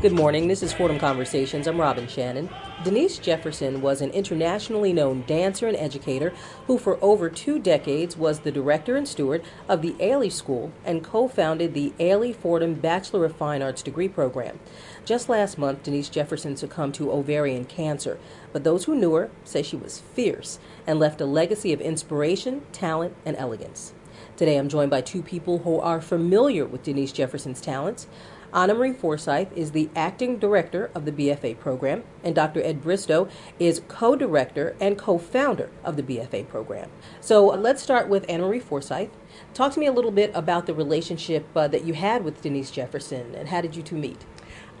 Good morning. This is Fordham Conversations. I'm Robin Shannon. Denise Jefferson was an internationally known dancer and educator who, for over two decades, was the director and steward of the Ailey School and co founded the Ailey Fordham Bachelor of Fine Arts degree program. Just last month, Denise Jefferson succumbed to ovarian cancer, but those who knew her say she was fierce and left a legacy of inspiration, talent, and elegance. Today, I'm joined by two people who are familiar with Denise Jefferson's talents. Anna Marie Forsythe is the acting director of the BFA program, and Dr. Ed Bristow is co director and co founder of the BFA program. So uh, let's start with Anna Marie Forsythe. Talk to me a little bit about the relationship uh, that you had with Denise Jefferson, and how did you two meet?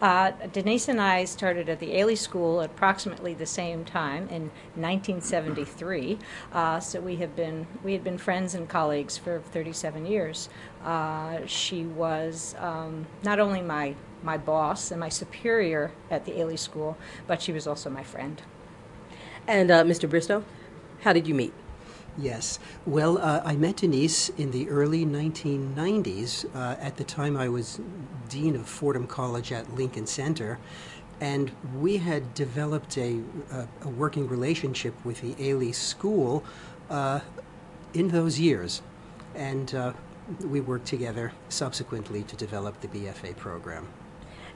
Uh, Denise and I started at the Ailey School at approximately the same time in 1973. Uh, so we have been we had been friends and colleagues for 37 years. Uh, she was um, not only my my boss and my superior at the Ailey School, but she was also my friend. And uh, Mr. Bristow, how did you meet? Yes. Well, uh, I met Denise in the early 1990s. Uh, at the time, I was dean of Fordham College at Lincoln Center, and we had developed a, a, a working relationship with the Ailey School uh, in those years. And uh, we worked together subsequently to develop the BFA program.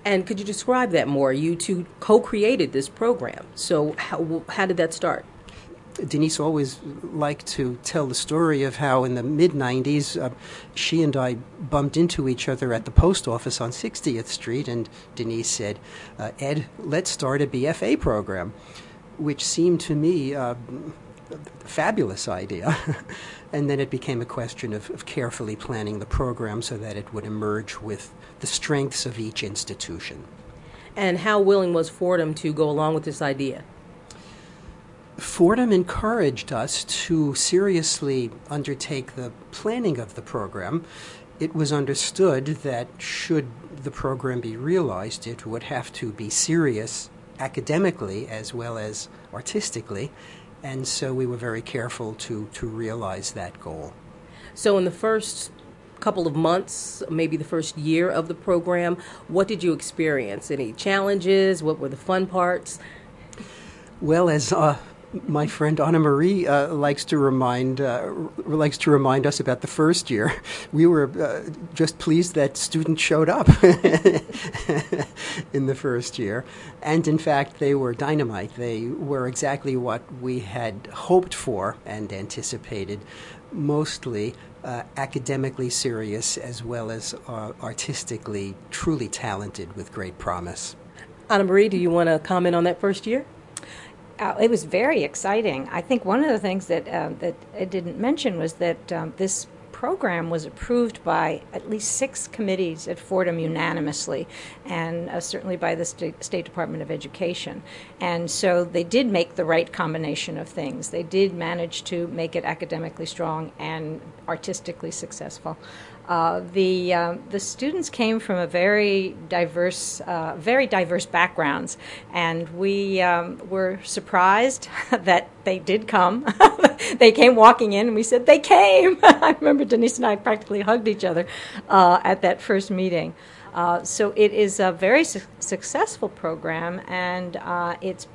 And could you describe that more? You two co created this program. So, how, how did that start? Denise always liked to tell the story of how in the mid 90s uh, she and I bumped into each other at the post office on 60th Street, and Denise said, uh, Ed, let's start a BFA program, which seemed to me uh, a fabulous idea. and then it became a question of, of carefully planning the program so that it would emerge with the strengths of each institution. And how willing was Fordham to go along with this idea? Fordham encouraged us to seriously undertake the planning of the program. It was understood that should the program be realized, it would have to be serious academically as well as artistically, and so we were very careful to, to realize that goal. So, in the first couple of months, maybe the first year of the program, what did you experience? Any challenges? What were the fun parts? Well, as uh, my friend Anna Marie uh, likes to remind uh, likes to remind us about the first year. We were uh, just pleased that students showed up in the first year, and in fact, they were dynamite. They were exactly what we had hoped for and anticipated. Mostly uh, academically serious as well as uh, artistically truly talented with great promise. Anna Marie, do you want to comment on that first year? Uh, it was very exciting. I think one of the things that uh, that I didn't mention was that um, this program was approved by at least six committees at Fordham unanimously, and uh, certainly by the State, State Department of Education. And so they did make the right combination of things. They did manage to make it academically strong and artistically successful. Uh, the um, the students came from a very diverse, uh, very diverse backgrounds, and we um, were surprised that they did come. they came walking in, and we said they came. I remember Denise and I practically hugged each other uh, at that first meeting. Uh, so it is a very su- successful program, and uh, it's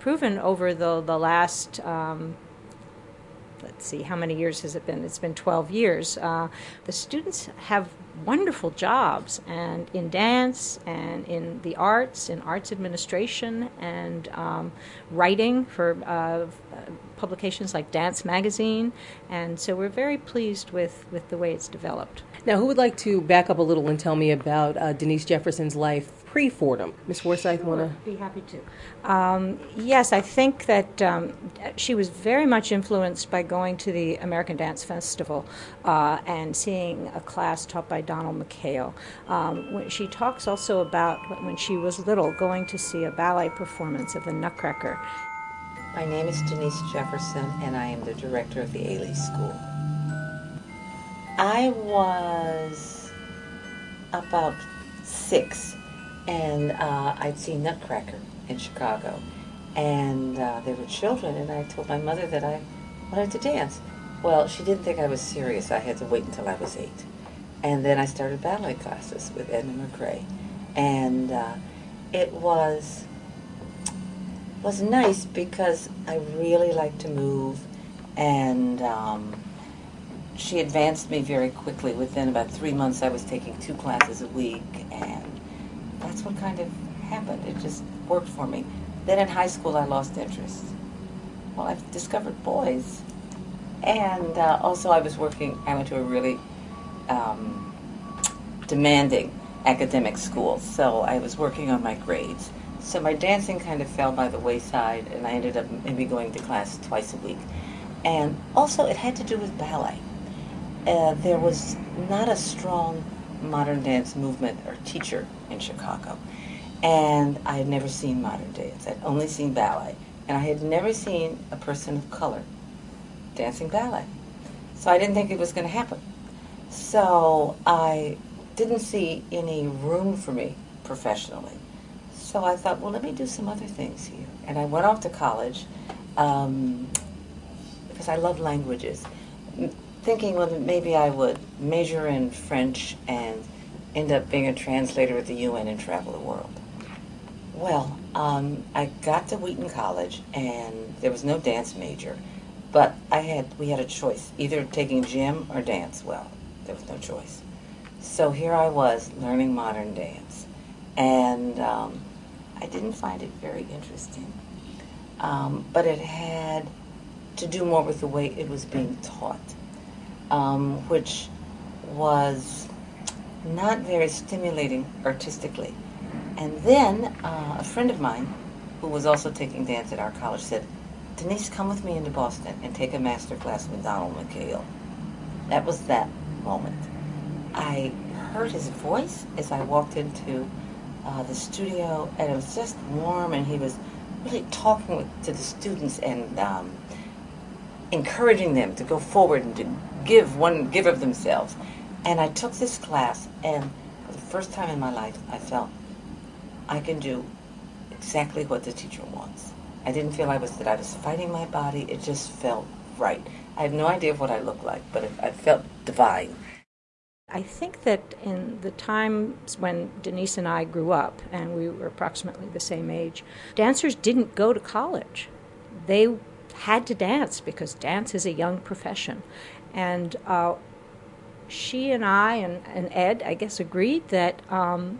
proven over the the last. Um, let's see, how many years has it been? It's been 12 years. Uh, the students have wonderful jobs and in dance and in the arts, in arts administration and um, writing for uh, publications like Dance Magazine. And so we're very pleased with, with the way it's developed. Now, who would like to back up a little and tell me about uh, Denise Jefferson's life pre Fordham? Ms. Forsythe, want to? Be happy to. Um, yes, I think that um, she was very much influenced by going to the American Dance Festival uh, and seeing a class taught by Donald McKayle. Um, she talks also about when she was little going to see a ballet performance of the Nutcracker. My name is Denise Jefferson, and I am the director of the Ailey School. I was about six and uh, I'd seen Nutcracker in Chicago, and uh, there were children, and I told my mother that I wanted to dance, Well, she didn't think I was serious. I had to wait until I was eight. And then I started ballet classes with Edna McRae. And uh, it was was nice because I really like to move and um, she advanced me very quickly. Within about three months, I was taking two classes a week, and that's what kind of happened. It just worked for me. Then in high school, I lost interest. Well, I've discovered boys. And uh, also, I was working, I went to a really um, demanding academic school, so I was working on my grades. So my dancing kind of fell by the wayside, and I ended up maybe going to class twice a week. And also, it had to do with ballet. Uh, there was not a strong modern dance movement or teacher in Chicago. And I had never seen modern dance. I'd only seen ballet. And I had never seen a person of color dancing ballet. So I didn't think it was going to happen. So I didn't see any room for me professionally. So I thought, well, let me do some other things here. And I went off to college um, because I love languages, thinking, well, maybe I would major in French and end up being a translator at the UN and travel the world. Well, um, I got to Wheaton College, and there was no dance major, but I had we had a choice either taking gym or dance. Well, there was no choice, so here I was learning modern dance, and um, I didn't find it very interesting, um, but it had to do more with the way it was being taught, um, which was not very stimulating artistically. And then uh, a friend of mine, who was also taking dance at our college, said, Denise, come with me into Boston and take a master class with Donald McKayle. That was that moment. I heard his voice as I walked into uh, the studio, and it was just warm, and he was really talking to the students and um, encouraging them to go forward and to give one give of themselves. And I took this class, and for the first time in my life, I felt I can do exactly what the teacher wants. I didn't feel I was that I was fighting my body. It just felt right. I have no idea of what I looked like, but it, I felt divine. I think that in the times when Denise and I grew up, and we were approximately the same age, dancers didn't go to college. They had to dance because dance is a young profession. And uh, she and I and, and, Ed, I guess, agreed that um,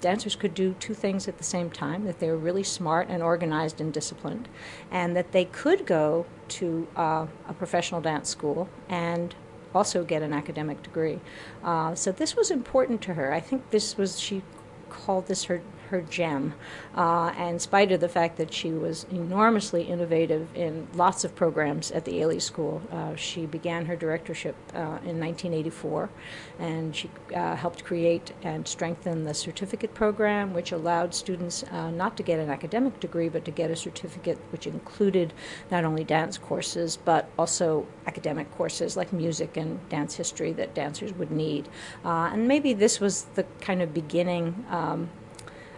dancers could do two things at the same time that they were really smart and organized and disciplined, and that they could go to uh, a professional dance school and also get an academic degree. Uh, so this was important to her. I think this was, she called this her her gem. Uh, and in spite of the fact that she was enormously innovative in lots of programs at the Ailey School, uh, she began her directorship uh, in 1984, and she uh, helped create and strengthen the certificate program, which allowed students uh, not to get an academic degree, but to get a certificate which included not only dance courses, but also academic courses like music and dance history that dancers would need. Uh, and maybe this was the kind of beginning um,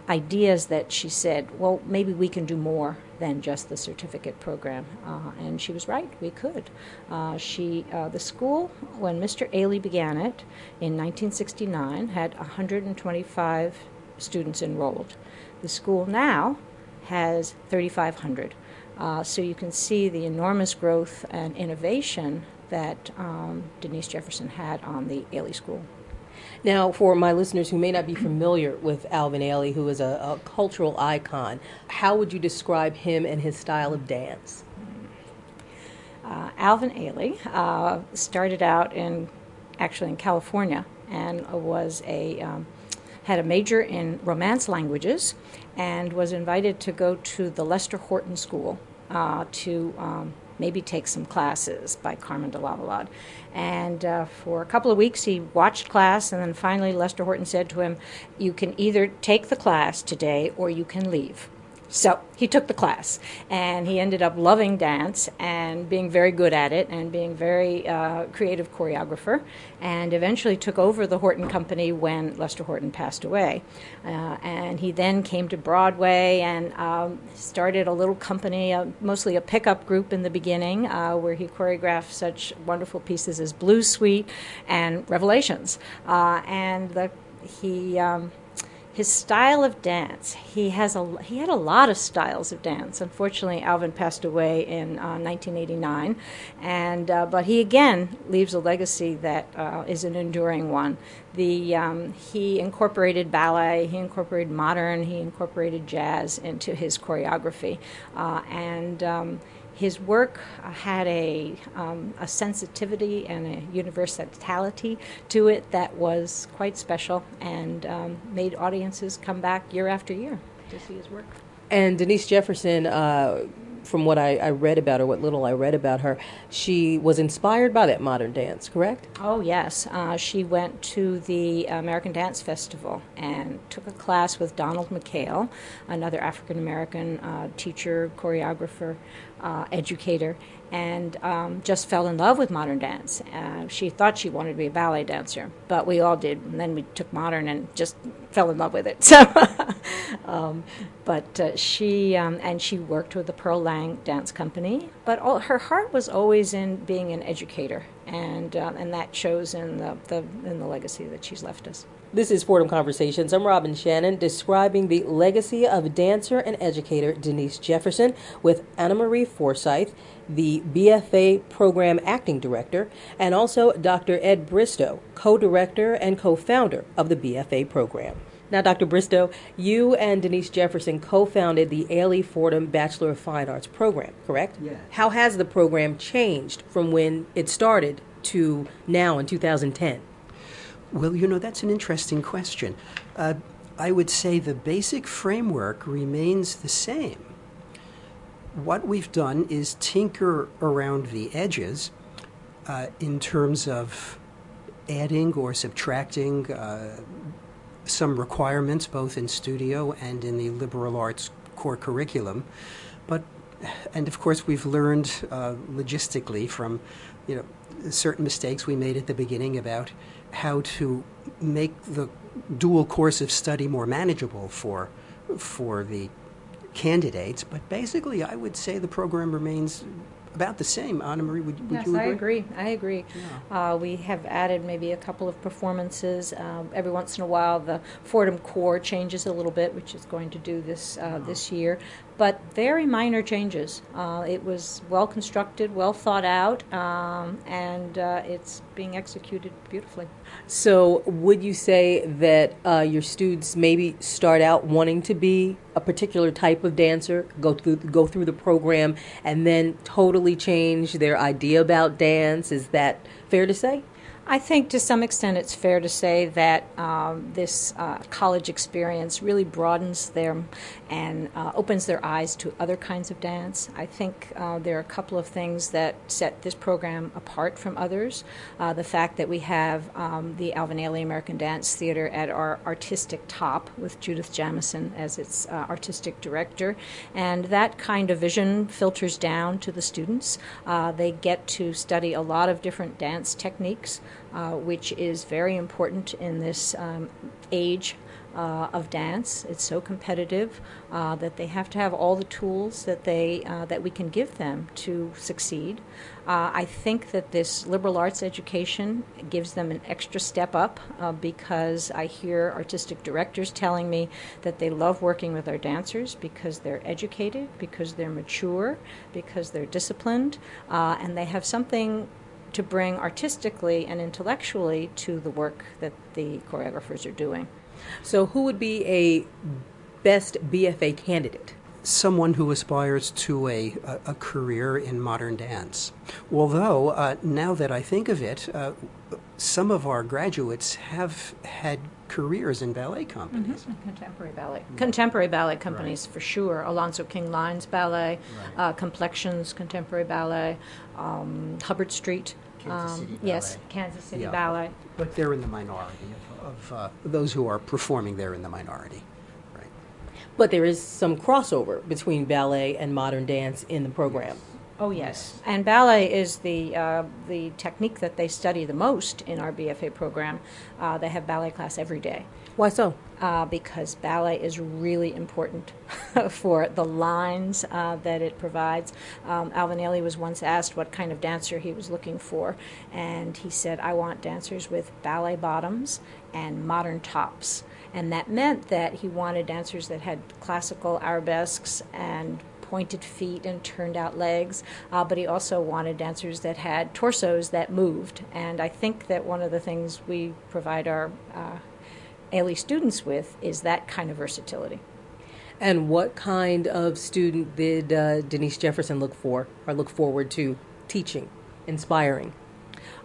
ideas that she said, well, maybe we can do more than just the certificate program. Uh, and she was right, we could. Uh, she, uh, the school, when Mr. Ailey began it in 1969, had 125 students enrolled. The school now has 3,500. Uh, so you can see the enormous growth and innovation that um, Denise Jefferson had on the Ailey School. Now, for my listeners who may not be familiar with Alvin Ailey, who is a, a cultural icon, how would you describe him and his style of dance? Uh, Alvin Ailey uh, started out in actually in California and was a um, had a major in Romance languages and was invited to go to the Lester Horton School uh, to um, maybe take some classes by Carmen de Lavallade. And uh, for a couple of weeks, he watched class, and then finally, Lester Horton said to him, You can either take the class today or you can leave. So he took the class, and he ended up loving dance and being very good at it, and being very uh, creative choreographer, and eventually took over the Horton Company when Lester Horton passed away. Uh, and he then came to Broadway and um, started a little company, uh, mostly a pickup group in the beginning, uh, where he choreographed such wonderful pieces as Blue Suite and Revelations. Uh, and the, he um, his style of dance. He has a he had a lot of styles of dance. Unfortunately, Alvin passed away in uh, 1989, and uh, but he again leaves a legacy that uh, is an enduring one. The um, he incorporated ballet, he incorporated modern, he incorporated jazz into his choreography, uh, and. Um, his work uh, had a, um, a sensitivity and a universality to it that was quite special and um, made audiences come back year after year to see his work. And Denise Jefferson, uh, from what I, I, read about her, what little I read about her, she was inspired by that modern dance, correct? Oh, yes. Uh, she went to the American Dance Festival and took a class with Donald McKayle, another African American uh, teacher, choreographer, uh, educator, and um, just fell in love with modern dance. Uh, she thought she wanted to be a ballet dancer, but we all did. And then we took modern and just fell in love with it. So, um, but uh, she um, and she worked with the Pearl Lang Dance Company. But all, her heart was always in being an educator, and uh, and that shows in the, the in the legacy that she's left us. This is Fordham Conversations. I'm Robin Shannon describing the legacy of dancer and educator Denise Jefferson with Anna Marie Forsythe, the BFA Program Acting Director, and also Dr. Ed Bristow, co director and co founder of the BFA program. Now, Dr. Bristow, you and Denise Jefferson co founded the Ailey Fordham Bachelor of Fine Arts program, correct? Yes. How has the program changed from when it started to now in 2010? Well, you know, that's an interesting question. Uh, I would say the basic framework remains the same. What we've done is tinker around the edges uh, in terms of adding or subtracting uh, some requirements, both in studio and in the liberal arts core curriculum. But, and of course, we've learned uh, logistically from, you know, certain mistakes we made at the beginning about how to make the dual course of study more manageable for for the candidates. But basically, I would say the program remains about the same. Anna Marie, would, would yes, you agree? I agree. I agree. Yeah. Uh, we have added maybe a couple of performances. Um, every once in a while, the Fordham Core changes a little bit, which is going to do this uh, oh. this year but very minor changes. Uh, it was well constructed, well thought out, um, and uh, it's being executed beautifully. So, would you say that uh, your students maybe start out wanting to be a particular type of dancer, go through go through the program, and then totally change their idea about dance? Is that fair to say? I think to some extent it's fair to say that um, this uh, college experience really broadens them and uh, opens their eyes to other kinds of dance. I think uh, there are a couple of things that set this program apart from others. Uh, the fact that we have um, the Alvin Ailey American Dance Theater at our artistic top with Judith Jamison as its uh, artistic director, and that kind of vision filters down to the students. Uh, they get to study a lot of different dance techniques uh, which is very important in this um, age uh, of dance. It's so competitive uh, that they have to have all the tools that they uh, that we can give them to succeed. Uh, I think that this liberal arts education gives them an extra step up uh, because I hear artistic directors telling me that they love working with our dancers because they're educated, because they're mature, because they're disciplined, and they have something to bring artistically and intellectually to the work that the choreographers are doing. So, who would be a best BFA candidate? Someone who aspires to a, a, a career in modern dance. Although, uh, now that I think of it, uh, some of our graduates have had careers in ballet companies. Mm-hmm. Contemporary ballet. Right. Contemporary ballet companies, right. for sure. Alonzo King Lines Ballet, right. uh, Complexions Contemporary Ballet, um, Hubbard Street. Kansas um, City Yes, Kansas City yeah. Ballet. But they're in the minority of, of uh, those who are performing. They're in the minority. But there is some crossover between ballet and modern dance in the program. Oh yes, and ballet is the uh, the technique that they study the most in our BFA program. Uh, they have ballet class every day. Why so? Uh, because ballet is really important for the lines uh, that it provides. Um, Alvin Ailey was once asked what kind of dancer he was looking for, and he said, "I want dancers with ballet bottoms and modern tops." And that meant that he wanted dancers that had classical arabesques and pointed feet and turned out legs, uh, but he also wanted dancers that had torsos that moved. And I think that one of the things we provide our uh, Ailey students with is that kind of versatility. And what kind of student did uh, Denise Jefferson look for or look forward to teaching, inspiring?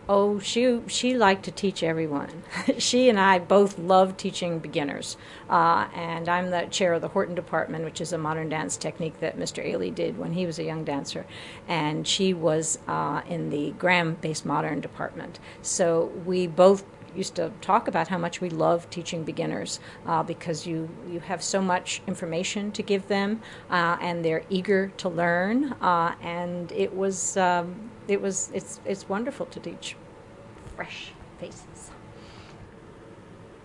Oh, she she liked to teach everyone. she and I both love teaching beginners, uh, and I'm the chair of the Horton Department, which is a modern dance technique that Mr. Ailey did when he was a young dancer, and she was uh, in the Graham-based modern department. So we both used to talk about how much we love teaching beginners uh, because you, you have so much information to give them uh, and they're eager to learn uh, and it was um, it was it's it's wonderful to teach fresh faces.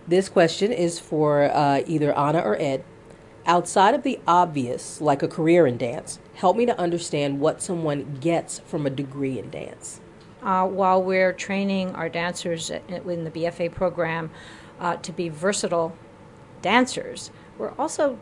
This question is for uh, either Anna or Ed. Outside of the obvious, like a career in dance, help me to understand what someone gets from a degree in dance. Uh, while we're training our dancers in the BFA program uh, to be versatile dancers, we're also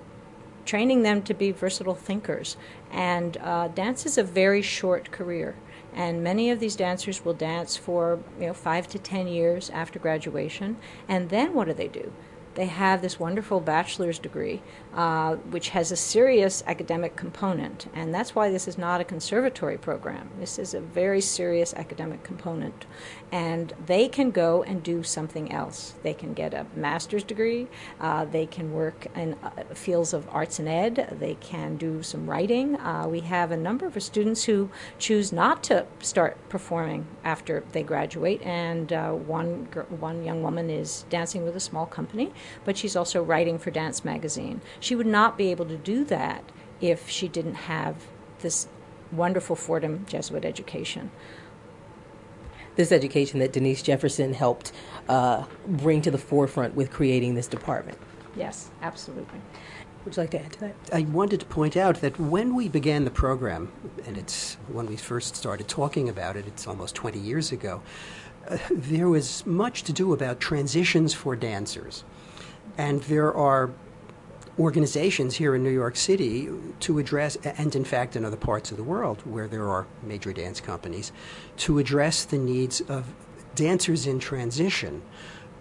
training them to be versatile thinkers. And uh, dance is a very short career. And many of these dancers will dance for you know five to ten years after graduation. And then what do they do they have this wonderful bachelor's degree, uh, which has a serious academic component. And that's why this is not a conservatory program. This is a very serious academic component. And they can go and do something else. They can get a master's degree, uh, they can work in uh, fields of arts and ed, they can do some writing. Uh, we have a number of students who choose not to start performing after they graduate. And uh, one, one young woman is dancing with a small company but she's also writing for Dance Magazine. She would not be able to do that if she didn't have this wonderful Fordham Jesuit education. This education that Denise Jefferson helped uh, bring to the forefront with creating this department. Yes, absolutely. Would you like to add to that? I wanted to point out that when we began the program, and it's when we first started talking about it, it's almost 20 years ago, uh, there was much to do about transitions for dancers. And there are organizations here in New York City to address, and in fact in other parts of the world where there are major dance companies, to address the needs of dancers in transition.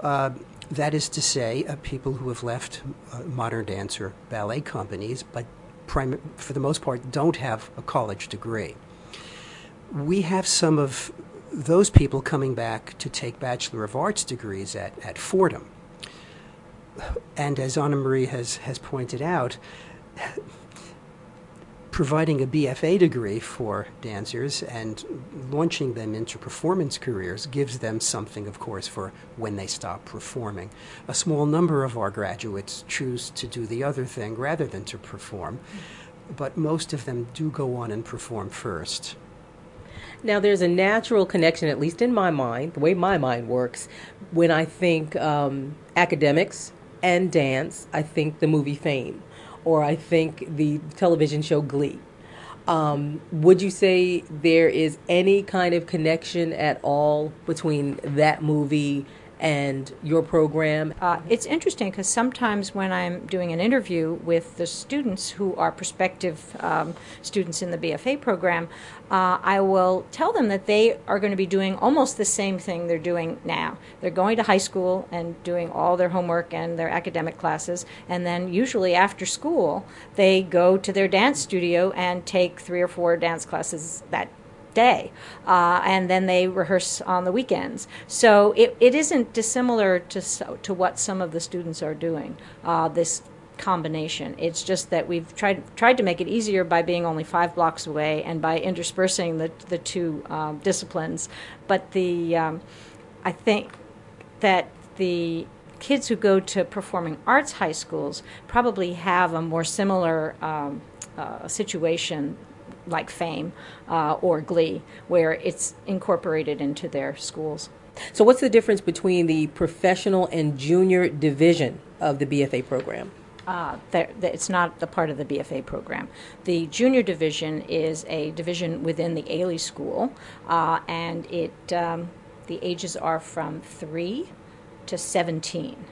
Uh, that is to say, uh, people who have left uh, modern dance or ballet companies, but prim- for the most part don't have a college degree. We have some of those people coming back to take Bachelor of Arts degrees at, at Fordham and as Anna Marie has, has pointed out, providing a BFA degree for dancers and launching them into performance careers gives them something, of course, for when they stop performing. A small number of our graduates choose to do the other thing rather than to perform, but most of them do go on and perform first. Now, there's a natural connection, at least in my mind, the way my mind works, when I think um, academics and dance, I think the movie Fame, or I think the television show Glee. Um, would you say there is any kind of connection at all between that movie and your program? Uh, it's interesting because sometimes when I'm doing an interview with the students who are prospective um, students in the BFA program, uh, I will tell them that they are going to be doing almost the same thing they're doing now. They're going to high school and doing all their homework and their academic classes, and then usually after school, they go to their dance studio and take three or four dance classes that day, uh, and then they rehearse on the weekends. So it, it isn't dissimilar to to what some of the students are doing. Uh, this combination. It's just that we've tried tried to make it easier by being only five blocks away and by interspersing the the two um, disciplines. But the um, I think that the kids who go to performing arts high schools probably have a more similar um, uh, situation like Fame uh, or Glee, where it's incorporated into their schools. So, what's the difference between the professional and junior division of the BFA program? Uh, it's not the part of the BFA program. The junior division is a division within the Ailey School, uh, and it um, the ages are from three to 17.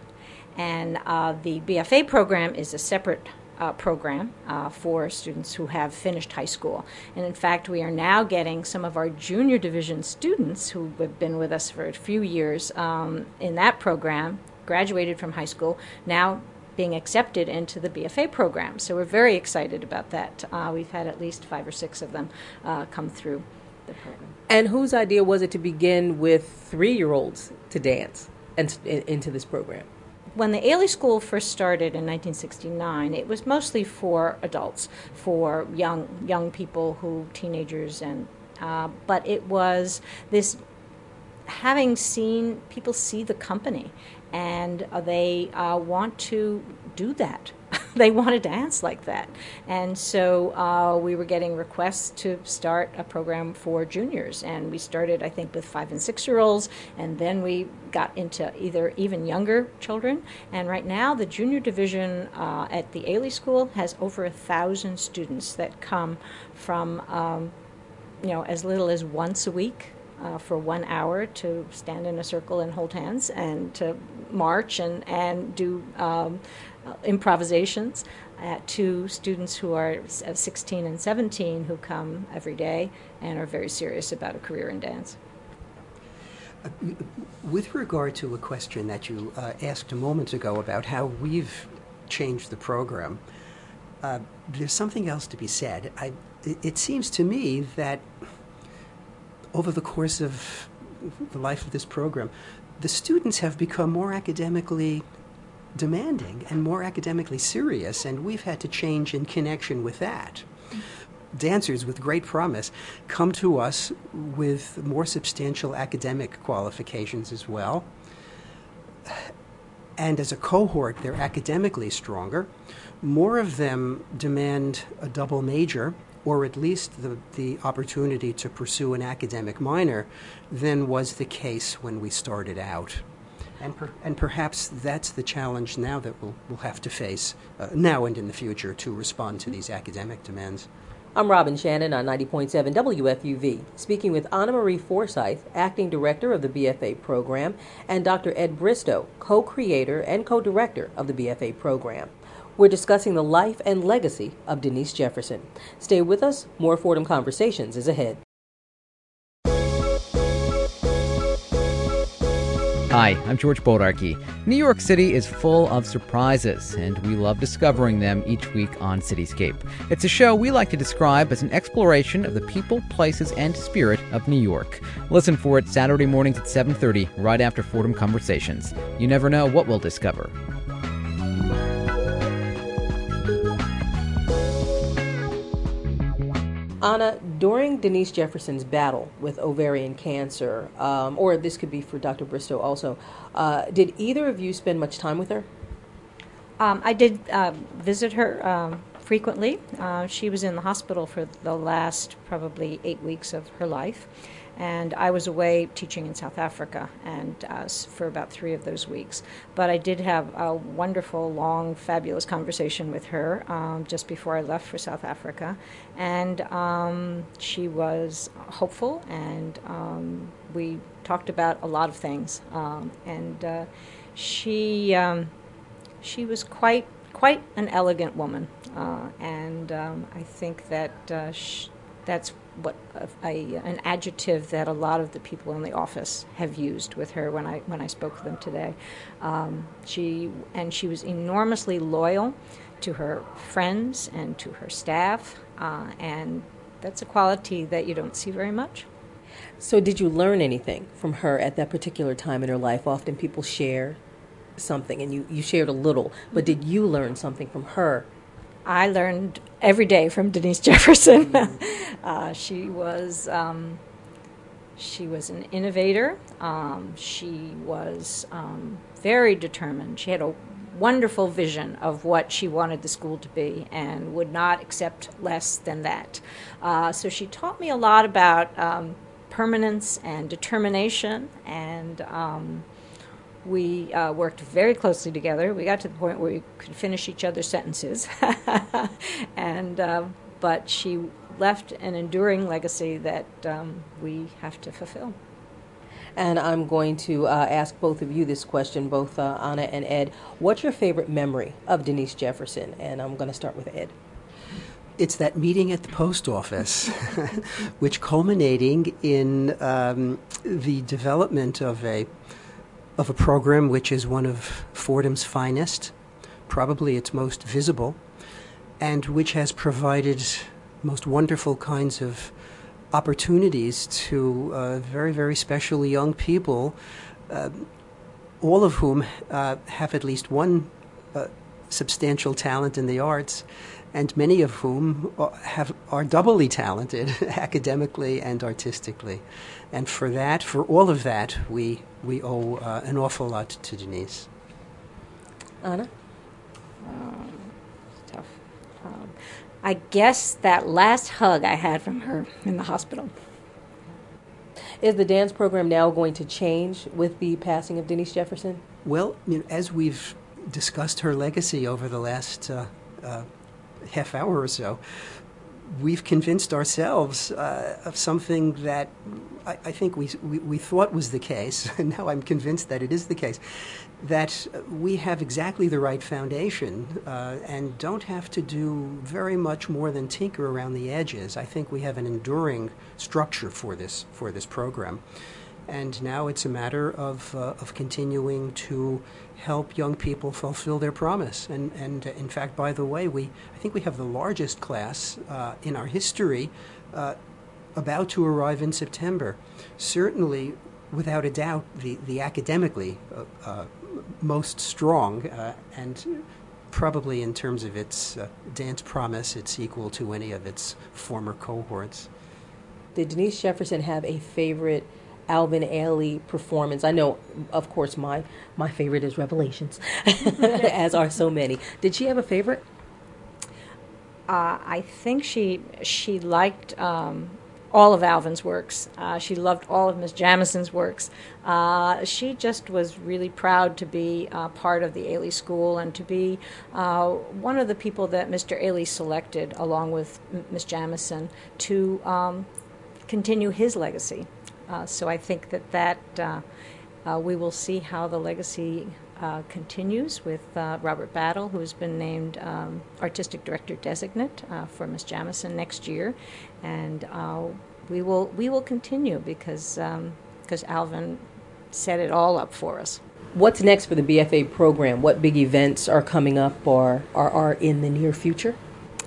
And uh, the BFA program is a separate uh, program uh, for students who have finished high school. And in fact, we are now getting some of our junior division students who have been with us for a few years um, in that program, graduated from high school, now being accepted into the BFA program. So we're very excited about that. Uh, we've had at least five or six of them uh, come through the program. And whose idea was it to begin with three year olds to dance and, into this program? When the Ailey School first started in 1969, it was mostly for adults, for young young people who teenagers and uh, but it was this having seen people see the company and uh, they uh, want to do that they want to dance like that. And so uh, we were getting requests to start a program for juniors. And we started, I think, with five and six year olds. And then we got into either even younger children. And right now, the junior division uh, at the Ailey School has over a thousand students that come from, um, you know, as little as once a week uh, for one hour to stand in a circle and hold hands and to march and, and do um, improvisations uh, to students who are 16 and 17 who come every day and are very serious about a career in dance. With regard to a question that you uh, asked a moment ago about how we've changed the program, uh, there's something else to be said. I, it seems to me that over the course of the life of this program, the students have become more academically demanding and more academically serious, and we've had to change in connection with that. Dancers with great promise come to us with more substantial academic qualifications as well. And as a cohort, they're academically stronger. More of them demand a double major, or at least the, the opportunity to pursue an academic minor, than was the case when we started out. And, per, and perhaps that's the challenge now that we'll, we'll have to face uh, now and in the future to respond to these academic demands. I'm Robin Shannon on 90.7 WFUV, speaking with Anna Marie Forsythe, Acting Director of the BFA program, and Dr. Ed Bristow, co creator and co director of the BFA program. We're discussing the life and legacy of Denise Jefferson. Stay with us, more Fordham Conversations is ahead. Hi, I'm George Bodarky. New York City is full of surprises, and we love discovering them each week on Cityscape. It's a show we like to describe as an exploration of the people, places, and spirit of New York. Listen for it Saturday mornings at 7:30, right after Fordham Conversations. You never know what we'll discover. Anna, during Denise Jefferson's battle with ovarian cancer, um, or this could be for Dr. Bristow also, uh, did either of you spend much time with her? Um, I did uh, visit her um, frequently. Uh, she was in the hospital for the last probably eight weeks of her life and I was away teaching in South Africa and uh, for about three of those weeks. But I did have a wonderful, long, fabulous conversation with her um, just before I left for South Africa, and um, she was hopeful, and um, we talked about a lot of things, um, and uh, she um, she was quite quite an elegant woman, uh, and um, I think that uh, she, that's what a, a, an adjective that a lot of the people in the office have used with her when I when I spoke with them today. Um, she and she was enormously loyal to her friends and to her staff, uh, and that's a quality that you don't see very much. So, did you learn anything from her at that particular time in her life? Often people share something, and you, you shared a little, but did you learn something from her I learned every day from Denise Jefferson. uh, she was um, she was an innovator. Um, she was um, very determined. She had a wonderful vision of what she wanted the school to be and would not accept less than that. Uh, so she taught me a lot about um, permanence and determination, and um, we uh, worked very closely together. We got to the point where we could finish each other's sentences, and uh, but she left an enduring legacy that um, we have to fulfill. And I'm going to uh, ask both of you this question, both uh, Anna and Ed. What's your favorite memory of Denise Jefferson? And I'm going to start with Ed. It's that meeting at the post office, which culminating in um, the development of a of a program which is one of Fordham's finest, probably its most visible, and which has provided most wonderful kinds of opportunities to uh, very, very special young people, uh, all of whom uh, have at least one uh, substantial talent in the arts, and many of whom have are doubly talented academically and artistically. And for that, for all of that, we we owe uh, an awful lot to Denise. Anna. Um, tough. Um, I guess that last hug I had from her in the hospital. Is the dance program now going to change with the passing of Denise Jefferson? Well, you know, as we've discussed her legacy over the last uh, uh, half hour or so, we've convinced ourselves uh, of something that I, I think we, we, we, thought was the case, and now I'm convinced that it is the case, that we have exactly the right foundation uh, and don't have to do very much more than tinker around the edges. I think we have an enduring structure for this, for this program. And now it's a matter of, uh, of continuing to help young people fulfill their promise. And, and uh, in fact, by the way, we, I think we have the largest class uh, in our history uh, about to arrive in September. Certainly, without a doubt, the, the academically uh, uh, most strong and probably in terms of its dance promise, it's equal to any of its former cohorts. Did Denise Jefferson have a favorite Alvin Ailey performance. I know, of course, my my favorite is Revelations, as are so many. Did she have a favorite? Uh, I think she she liked um, all of Alvin's works. Uh, she loved all of Miss Jamison's works. Uh, she just was really proud to be uh, part of the Ailey School and to be uh, one of the people that Mr. Ailey selected, along with Miss Jamison, to um, continue his legacy. Uh, so I think that that uh, uh, we will see how the legacy uh, continues with uh, Robert Battle, who has been named um, artistic director designate uh, for Miss Jamison next year, and we will we will continue because because um, Alvin set it all up for us. What's next for the BFA program? What big events are coming up or are, are in the near future?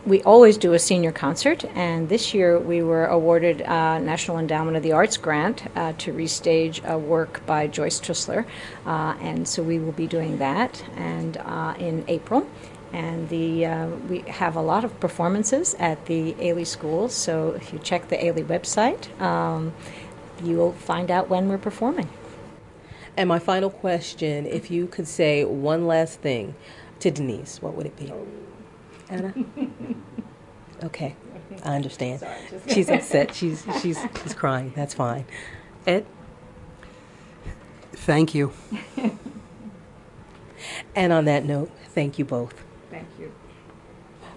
We always do a senior concert, and this year we were awarded a National Endowment of the Arts grant uh, to restage a work by Joyce Trisler, uh, and so we will be doing that and uh, in April. And the uh, we have a lot of performances at the Ailey School, so if you check the Ailey website, um, you will find out when we're performing. And my final question: If you could say one last thing to Denise, what would it be? Anna? Okay, I understand. She's upset. She's she's she's crying. That's fine. Ed. Thank you. and on that note, thank you both. Thank you.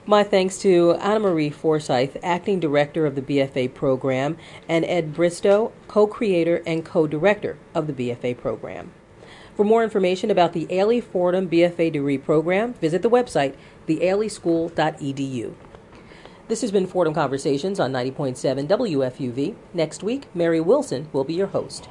My thanks to Anna Marie Forsythe, Acting Director of the BFA program, and Ed Bristow, co creator and co director of the BFA program. For more information about the Ailey Fordham BFA degree program, visit the website theaileyschool.edu. This has been Fordham Conversations on 90.7 WFUV. Next week, Mary Wilson will be your host.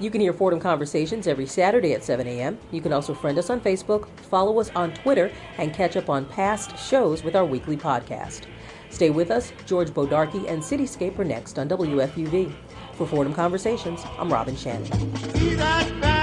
You can hear Fordham Conversations every Saturday at 7 a.m. You can also friend us on Facebook, follow us on Twitter, and catch up on past shows with our weekly podcast. Stay with us. George Bodarky and Cityscape are next on WFUV. For Fordham Conversations, I'm Robin Shannon.